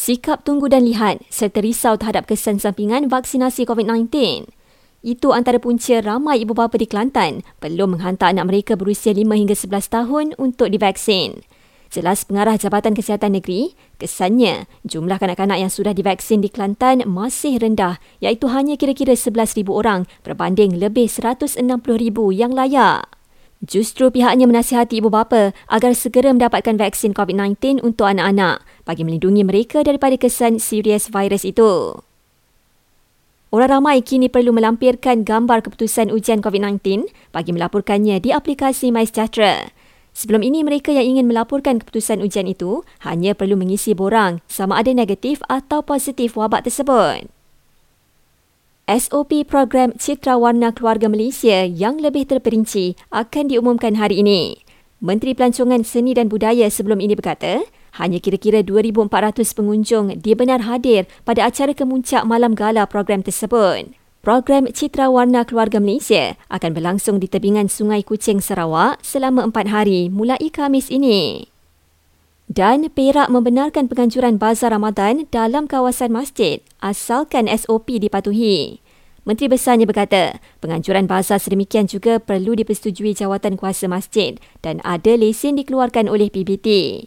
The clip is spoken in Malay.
sikap tunggu dan lihat serta risau terhadap kesan sampingan vaksinasi COVID-19. Itu antara punca ramai ibu bapa di Kelantan belum menghantar anak mereka berusia 5 hingga 11 tahun untuk divaksin. Jelas pengarah Jabatan Kesihatan Negeri, kesannya jumlah kanak-kanak yang sudah divaksin di Kelantan masih rendah iaitu hanya kira-kira 11,000 orang berbanding lebih 160,000 yang layak. Justru pihaknya menasihati ibu bapa agar segera mendapatkan vaksin COVID-19 untuk anak-anak bagi melindungi mereka daripada kesan serius virus itu. Orang ramai kini perlu melampirkan gambar keputusan ujian COVID-19 bagi melaporkannya di aplikasi MySejahtera. Sebelum ini, mereka yang ingin melaporkan keputusan ujian itu hanya perlu mengisi borang sama ada negatif atau positif wabak tersebut. SOP program Citra Warna Keluarga Malaysia yang lebih terperinci akan diumumkan hari ini. Menteri Pelancongan Seni dan Budaya sebelum ini berkata, hanya kira-kira 2,400 pengunjung dibenar hadir pada acara kemuncak malam gala program tersebut. Program Citra Warna Keluarga Malaysia akan berlangsung di tebingan Sungai Kuching, Sarawak selama empat hari mulai Khamis ini dan Perak membenarkan penganjuran bazar Ramadan dalam kawasan masjid asalkan SOP dipatuhi. Menteri Besarnya berkata, penganjuran bazar sedemikian juga perlu dipersetujui jawatan kuasa masjid dan ada lesen dikeluarkan oleh PBT.